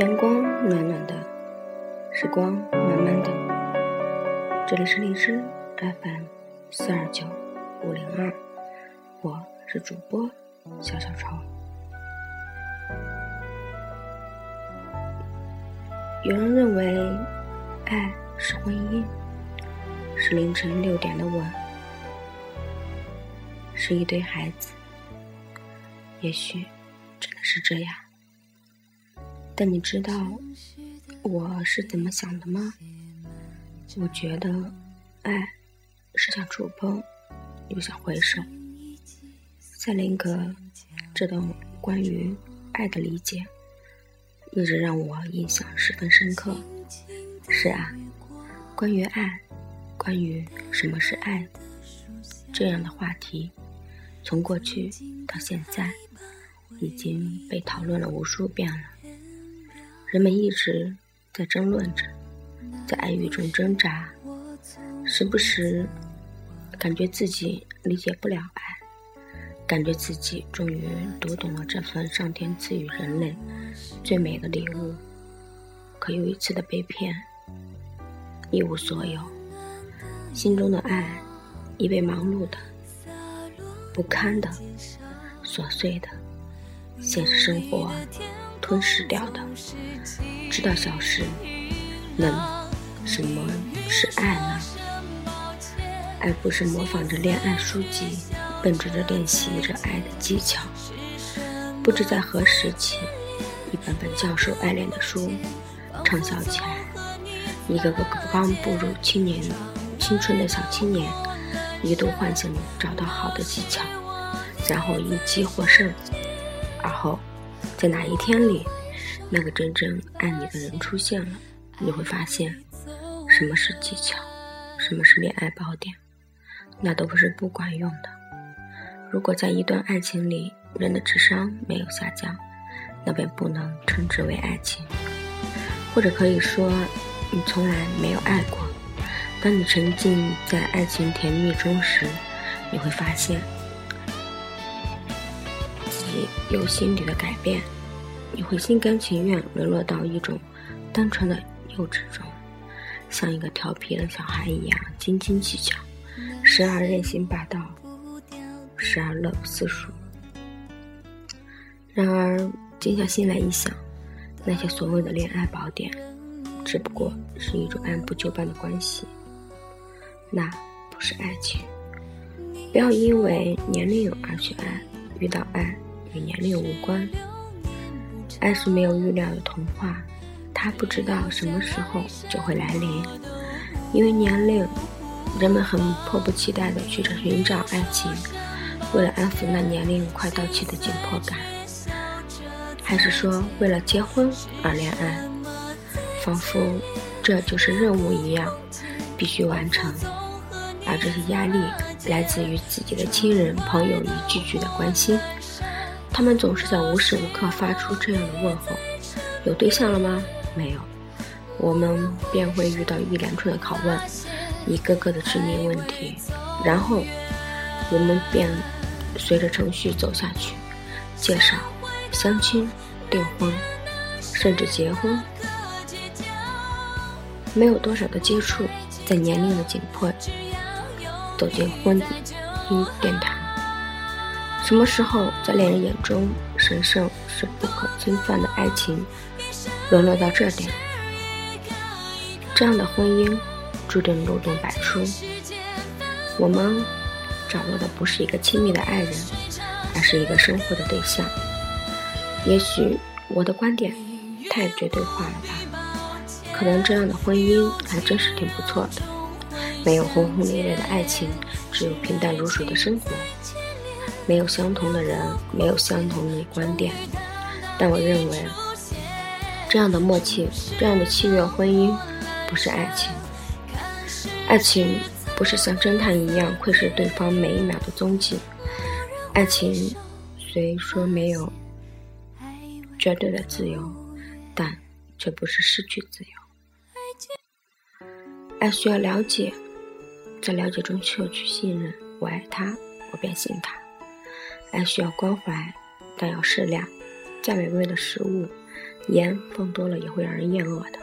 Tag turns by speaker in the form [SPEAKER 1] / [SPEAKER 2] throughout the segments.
[SPEAKER 1] 阳光暖暖的，时光慢慢的。这里是荔枝 FM 四二九五零二，我是主播小小超。有人认为，爱是婚姻，是凌晨六点的吻，是一堆孩子。也许真的是这样。但你知道我是怎么想的吗？我觉得爱是想触碰，又想回首。在林格这段关于爱的理解，一直让我印象十分深刻。是啊，关于爱，关于什么是爱，这样的话题，从过去到现在，已经被讨论了无数遍了。人们一直在争论着，在爱欲中挣扎，时不时感觉自己理解不了爱，感觉自己终于读懂了这份上天赐予人类最美的礼物，可又一次的被骗，一无所有，心中的爱已被忙碌的、不堪的、琐碎的现实生活。吞噬掉的，知道小事，那什么是爱呢？爱不是模仿着恋爱书籍，笨拙着练习着爱的技巧。不知在何时起，一本本教授爱恋的书畅销起来，一个个刚步入青年青春的小青年，一度幻想找到好的技巧，然后一击获胜，而后。在哪一天里，那个真正爱你的人出现了，你会发现，什么是技巧，什么是恋爱宝典，那都不是不管用的。如果在一段爱情里，人的智商没有下降，那便不能称之为爱情。或者可以说，你从来没有爱过。当你沉浸在爱情甜蜜中时，你会发现。有心理的改变，你会心甘情愿沦落到一种单纯的幼稚中，像一个调皮的小孩一样斤斤计较，时而任性霸道，时而乐不思蜀。然而静下心来一想，那些所谓的恋爱宝典，只不过是一种按部就班的关系，那不是爱情。不要因为年龄而去爱，遇到爱。与年龄无关，爱是没有预料的童话，它不知道什么时候就会来临。因为年龄，人们很迫不及待地去着寻找爱情，为了安抚那年龄快到期的紧迫感，还是说为了结婚而恋爱，仿佛这就是任务一样，必须完成。而这些压力来自于自己的亲人、朋友一句句的关心。他们总是在无时无刻发出这样的问候：“有对象了吗？没有。”我们便会遇到一连串的拷问，一个个的致命问题，然后我们便随着程序走下去，介绍、相亲、订婚，甚至结婚。没有多少的接触，在年龄的紧迫，走进婚姻殿堂。什么时候，在恋人眼中神圣是不可侵犯的爱情，沦落到这点，这样的婚姻注定漏洞百出。我们找到的不是一个亲密的爱人，而是一个生活的对象。也许我的观点太绝对化了吧？可能这样的婚姻还真是挺不错的，没有轰轰烈烈的爱情，只有平淡如水的生活。没有相同的人，没有相同的观点，但我认为，这样的默契，这样的契约婚姻，不是爱情。爱情不是像侦探一样窥视对方每一秒的踪迹。爱情虽说没有绝对的自由，但却不是失去自由。爱需要了解，在了解中获取信任。我爱他，我便信他。爱需要关怀，但要适量。再美味的食物，盐放多了也会让人厌恶的。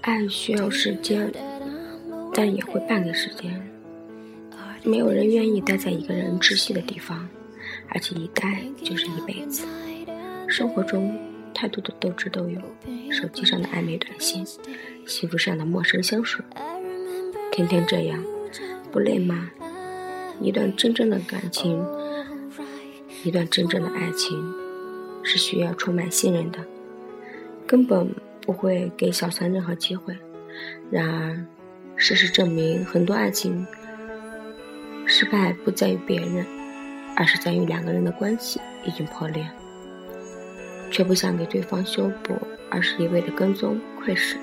[SPEAKER 1] 爱需要时间，但也会败给时间。没有人愿意待在一个人窒息的地方，而且一待就是一辈子。生活中太多的斗智斗勇，手机上的暧昧短信，西服上的陌生香水，天天这样，不累吗？一段真正的感情，一段真正的爱情，是需要充满信任的，根本。不会给小三任何机会。然而，事实证明，很多爱情失败不在于别人，而是在于两个人的关系已经破裂，却不想给对方修补，而是一味的跟踪窥视，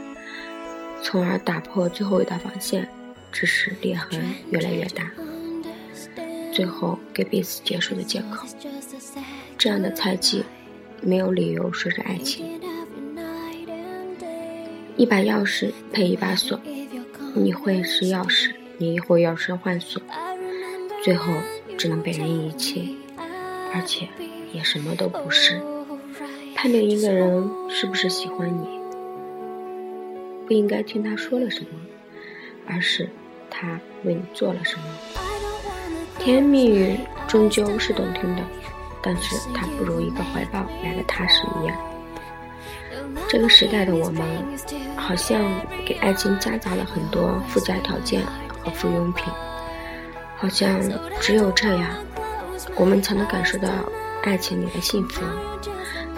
[SPEAKER 1] 从而打破最后一道防线，致使裂痕越来越大，最后给彼此结束的借口。这样的猜忌，没有理由说是爱情。一把钥匙配一把锁，你会是钥匙，你以后钥匙换锁，最后只能被人遗弃，而且也什么都不是。判定一个人是不是喜欢你，不应该听他说了什么，而是他为你做了什么。甜言蜜语终究是动听的，但是它不如一个怀抱来的踏实一样。这个时代的我们，好像给爱情夹杂了很多附加条件和附庸品，好像只有这样，我们才能感受到爱情里的幸福，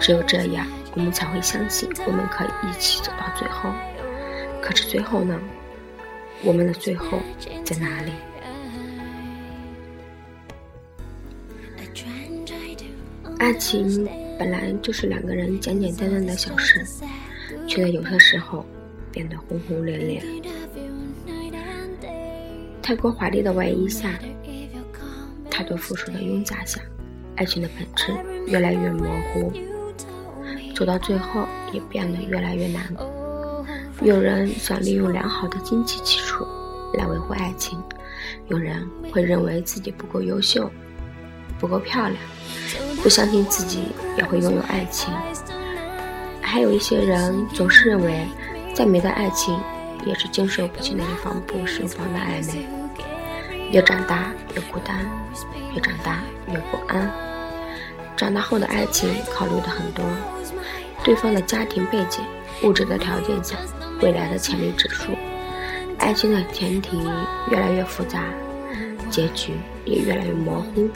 [SPEAKER 1] 只有这样，我们才会相信我们可以一起走到最后。可是最后呢？我们的最后在哪里？爱情。本来就是两个人简简单单的小事，却在有些时候变得轰轰烈烈。太过华丽的外衣下，太多付出的拥架下，爱情的本质越来越模糊，走到最后也变得越来越难。有人想利用良好的经济基础来维护爱情，有人会认为自己不够优秀，不够漂亮。不相信自己也会拥有爱情，还有一些人总是认为，再美的爱情也是经受不起那一方不胜防的暧昧。越长大越孤单，越长大越不安。长大后的爱情考虑的很多，对方的家庭背景、物质的条件下、未来的潜力指数，爱情的前提越来越复杂，结局也越来越模糊。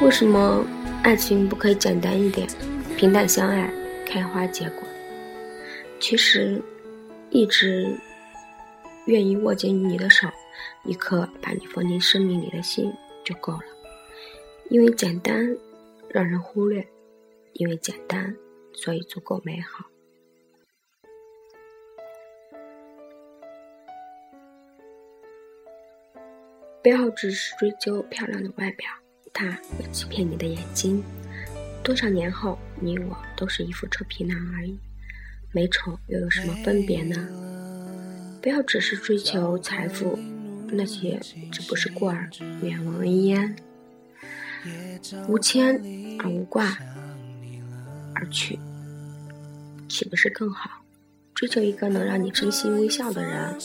[SPEAKER 1] 为什么爱情不可以简单一点，平淡相爱，开花结果？其实，一直愿意握紧你的手，一颗把你放进生命里的心就够了。因为简单，让人忽略；因为简单，所以足够美好。不要只是追求漂亮的外表。他会欺骗你的眼睛，多少年后，你我都是一副臭皮囊而已，美丑又有什么分别呢？不要只是追求财富，那些只不是过耳，远闻一烟，无牵而无挂而去，岂不是更好？追求一个能让你真心微笑的人，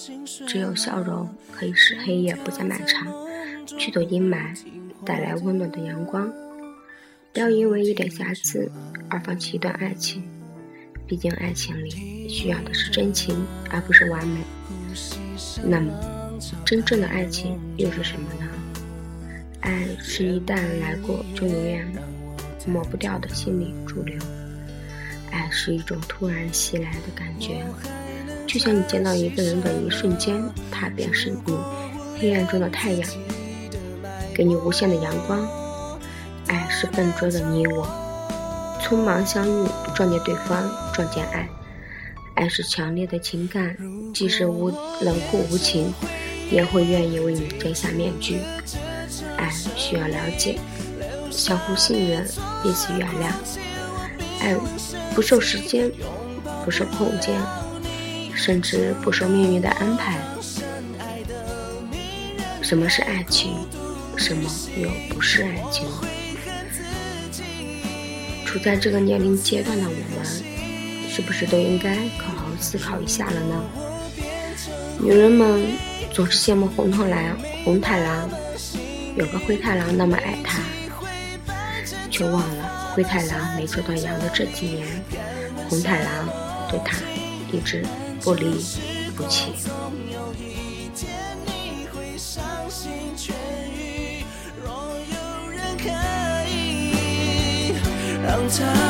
[SPEAKER 1] 只有笑容可以使黑夜不再漫长，驱走阴霾。带来温暖的阳光，不要因为一点瑕疵而放弃一段爱情。毕竟爱情里需要的是真情，而不是完美。那么，真正的爱情又是什么呢？爱是一旦来过就永远抹不掉的心理驻留。爱是一种突然袭来的感觉，就像你见到一个人的一瞬间，他便是你黑暗中的太阳。给你无限的阳光，爱是笨拙的你我，匆忙相遇，撞见对方，撞见爱。爱是强烈的情感，即使无冷酷无情，也会愿意为你摘下面具。爱需要了解，相互信任，彼此原谅。爱不受时间，不受空间，甚至不受命运的安排。什么是爱情？什么又不是爱情？处在这个年龄阶段的我们，是不是都应该好好思考一下了呢？女人们总是羡慕红太狼，红太狼有个灰太狼那么爱她，却忘了灰太狼没捉到羊的这几年，红太狼对她一直不离不弃。让他陪。